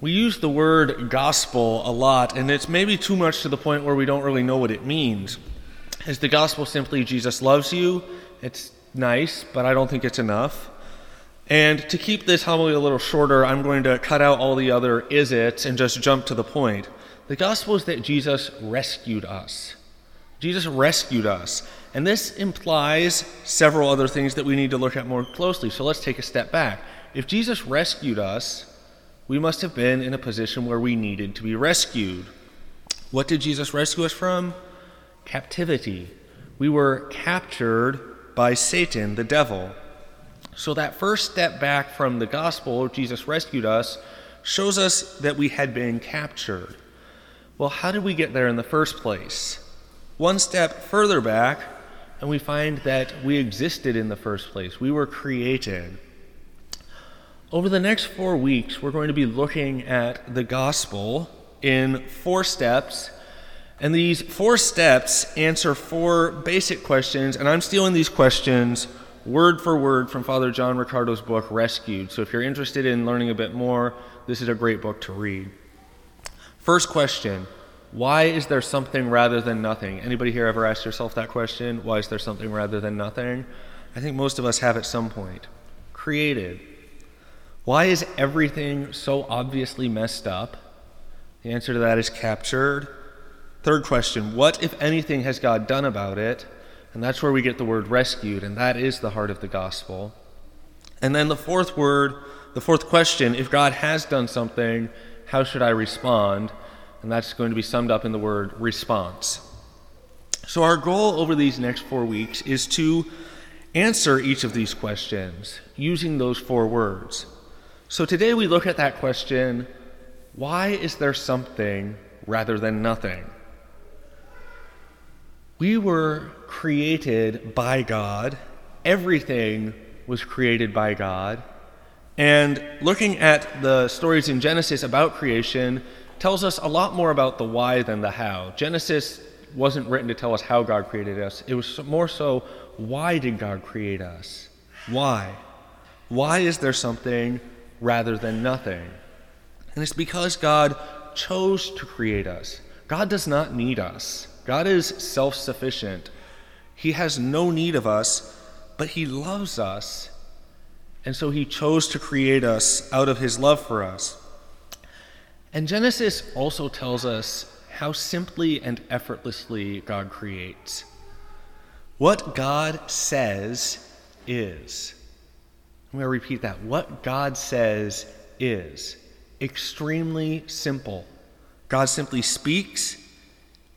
We use the word gospel a lot, and it's maybe too much to the point where we don't really know what it means. Is the gospel simply Jesus loves you? It's nice, but I don't think it's enough. And to keep this homily a little shorter, I'm going to cut out all the other is it's and just jump to the point. The gospel is that Jesus rescued us. Jesus rescued us. And this implies several other things that we need to look at more closely. So let's take a step back. If Jesus rescued us, we must have been in a position where we needed to be rescued. What did Jesus rescue us from? Captivity. We were captured by Satan, the devil. So, that first step back from the gospel, Jesus rescued us, shows us that we had been captured. Well, how did we get there in the first place? One step further back, and we find that we existed in the first place. We were created. Over the next four weeks, we're going to be looking at the gospel in four steps. And these four steps answer four basic questions, and I'm stealing these questions word for word from Father John Riccardo's book, Rescued. So if you're interested in learning a bit more, this is a great book to read. First question Why is there something rather than nothing? Anybody here ever asked yourself that question? Why is there something rather than nothing? I think most of us have at some point. Created. Why is everything so obviously messed up? The answer to that is captured. Third question What, if anything, has God done about it? And that's where we get the word rescued, and that is the heart of the gospel. And then the fourth word, the fourth question if God has done something, how should I respond? And that's going to be summed up in the word response. So, our goal over these next four weeks is to answer each of these questions using those four words. So, today we look at that question why is there something rather than nothing? We were created by God, everything was created by God. And looking at the stories in Genesis about creation tells us a lot more about the why than the how. Genesis wasn't written to tell us how God created us, it was more so why did God create us? Why? Why is there something rather than nothing? And it's because God chose to create us. God does not need us. God is self sufficient. He has no need of us, but He loves us. And so He chose to create us out of His love for us. And Genesis also tells us how simply and effortlessly God creates. What God says is. I'm going to repeat that. What God says is extremely simple. God simply speaks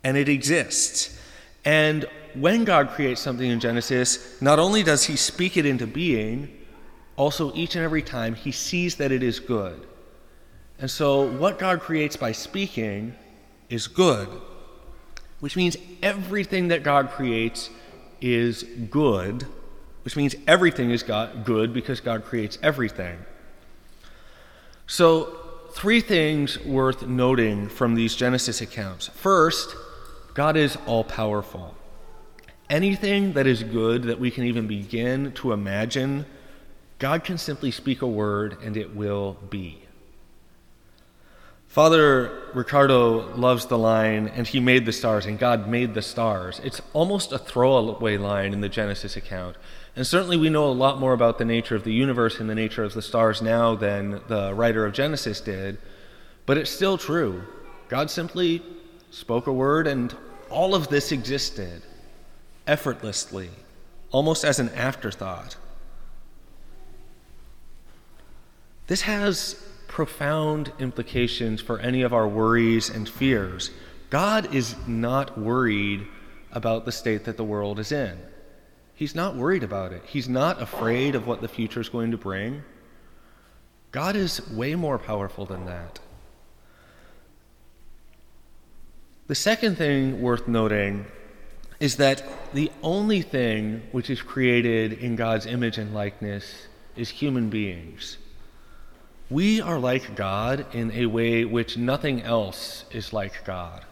and it exists. And when God creates something in Genesis, not only does he speak it into being, also each and every time he sees that it is good. And so what God creates by speaking is good, which means everything that God creates is good, which means everything is God, good because God creates everything. So, three things worth noting from these Genesis accounts. First, God is all powerful. Anything that is good that we can even begin to imagine, God can simply speak a word and it will be. Father Riccardo loves the line, and he made the stars, and God made the stars. It's almost a throwaway line in the Genesis account. And certainly we know a lot more about the nature of the universe and the nature of the stars now than the writer of Genesis did, but it's still true. God simply spoke a word, and all of this existed effortlessly, almost as an afterthought. This has profound implications for any of our worries and fears. God is not worried about the state that the world is in. He's not worried about it. He's not afraid of what the future is going to bring. God is way more powerful than that. The second thing worth noting is that the only thing which is created in God's image and likeness is human beings. We are like God in a way which nothing else is like God.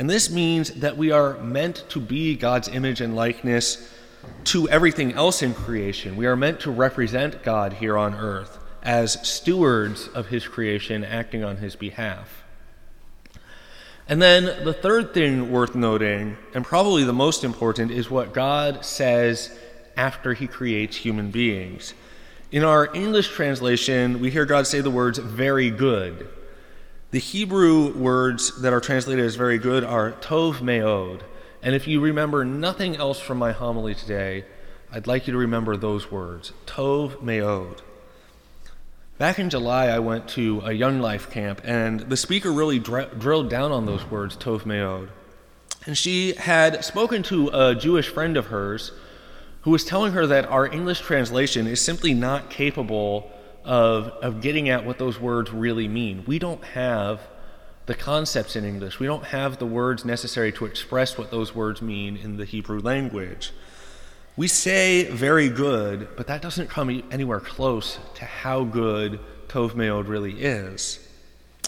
And this means that we are meant to be God's image and likeness to everything else in creation. We are meant to represent God here on earth. as stewards of his creation acting on his behalf. And then the third thing worth noting, and probably the most important, is what God says after he creates human beings. In our English translation, we hear God say the words very good. The Hebrew words that are translated as very good are tov meod. And if you remember nothing else from my homily today, I'd like you to remember those words tov meod. Back in July, I went to a Young Life camp, and the speaker really dr- drilled down on those words, Tov Meod. And she had spoken to a Jewish friend of hers who was telling her that our English translation is simply not capable of, of getting at what those words really mean. We don't have the concepts in English, we don't have the words necessary to express what those words mean in the Hebrew language. We say very good, but that doesn't come anywhere close to how good Tov Meod really is.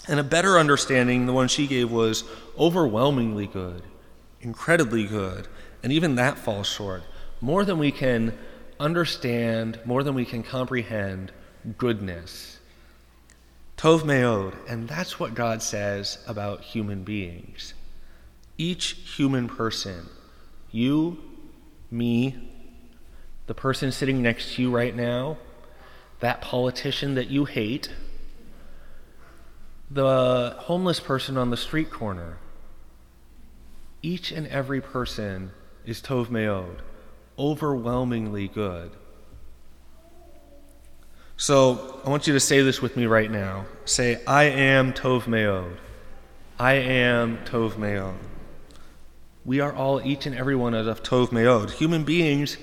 And a better understanding, the one she gave, was overwhelmingly good, incredibly good, and even that falls short. More than we can understand, more than we can comprehend, goodness. Tov Meod, and that's what God says about human beings. Each human person, you, me, the person sitting next to you right now, that politician that you hate, the homeless person on the street corner. Each and every person is Tov Meod, overwhelmingly good. So I want you to say this with me right now. Say, I am Tov Meod. I am Tov Meod. We are all, each and every one of Tov Meod. Human beings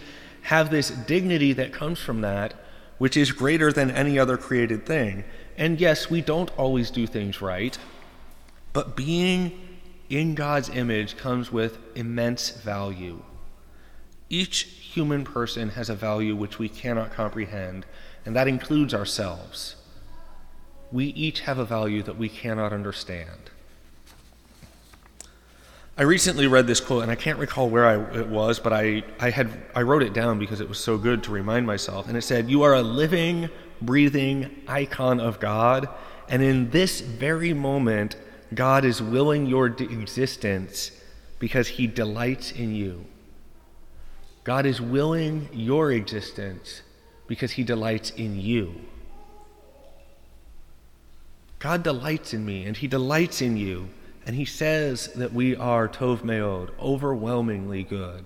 have this dignity that comes from that, which is greater than any other created thing. And yes, we don't always do things right, but being in God's image comes with immense value. Each human person has a value which we cannot comprehend, and that includes ourselves. We each have a value that we cannot understand. I recently read this quote, and I can't recall where I, it was, but I, I, had, I wrote it down because it was so good to remind myself. And it said, You are a living, breathing icon of God, and in this very moment, God is willing your existence because he delights in you. God is willing your existence because he delights in you. God delights in me, and he delights in you and he says that we are Tov Meod, overwhelmingly good.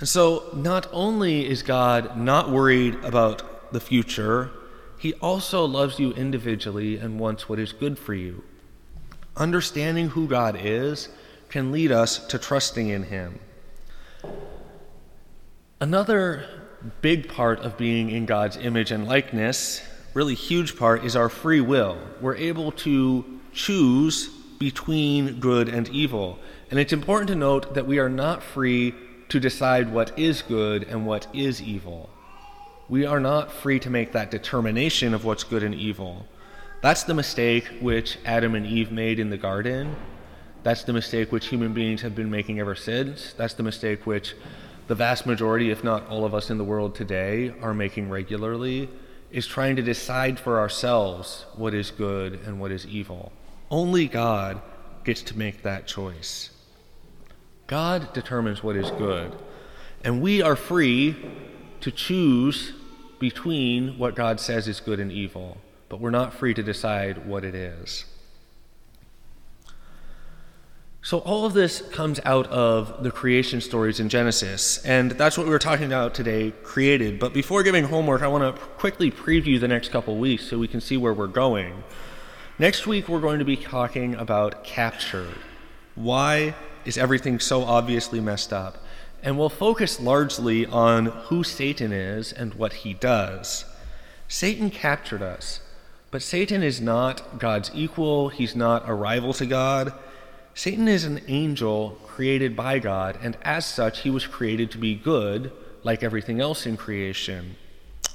And so, not only is God not worried about the future, he also loves you individually and wants what is good for you. Understanding who God is can lead us to trusting in him. Another big part of being in God's image and likeness, really huge part, is our free will. We're able to choose between good and evil. And it's important to note that we are not free to decide what is good and what is evil. We are not free to make that determination of what's good and evil. That's the mistake which Adam and Eve made in the garden. That's the mistake which human beings have been making ever since. That's the mistake which the vast majority, if not all of us in the world today, are making regularly, is trying to decide for ourselves what is good and what is evil. Only God gets to make that choice. God determines what is good, and we are free to choose between what God says is good and evil, but we're not free to decide what it is. So, all of this comes out of the creation stories in Genesis, and that's what we were talking about today created. But before giving homework, I want to quickly preview the next couple weeks so we can see where we're going. Next week, we're going to be talking about capture. Why is everything so obviously messed up? And we'll focus largely on who Satan is and what he does. Satan captured us, but Satan is not God's equal, he's not a rival to God. Satan is an angel created by God, and as such, he was created to be good, like everything else in creation.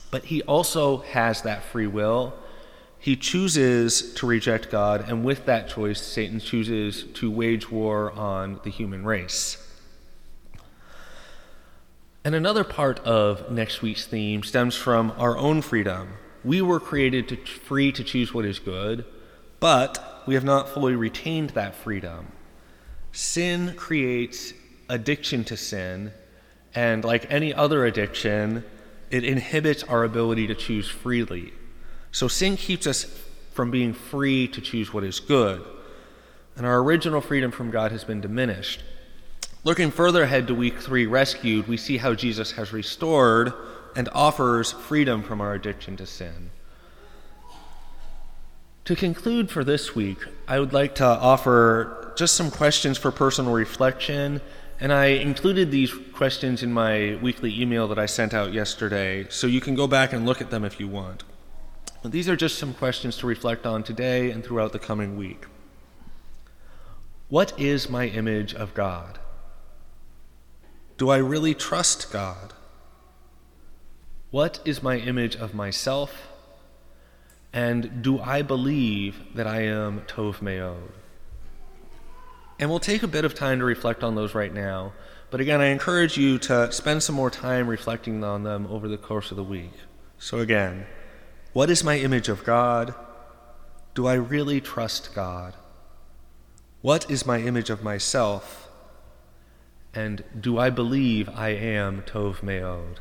But he also has that free will he chooses to reject God, and with that choice, Satan chooses to wage war on the human race. And another part of next week's theme stems from our own freedom. We were created to, free to choose what is good, but we have not fully retained that freedom. Sin creates addiction to sin, and like any other addiction, it inhibits our ability to choose freely. So sin keeps us from being free to choose what is good, and our original freedom from God has been diminished. Looking further ahead to week three, rescued, we see how Jesus has restored and offers freedom from our addiction to sin. To conclude for this week, I would like to offer just some questions for personal reflection, and I included these questions in my weekly email that I sent out yesterday, so you can go back and look at them if you want. But these are just some questions to reflect on today and throughout the coming week. What is my image of God? Do I really trust God? What is my image of myself? And do I believe that I am Tov Meod? And we'll take a bit of time to reflect on those right now. But again, I encourage you to spend some more time reflecting on them over the course of the week. So, again, what is my image of God? Do I really trust God? What is my image of myself? And do I believe I am Tov Meod?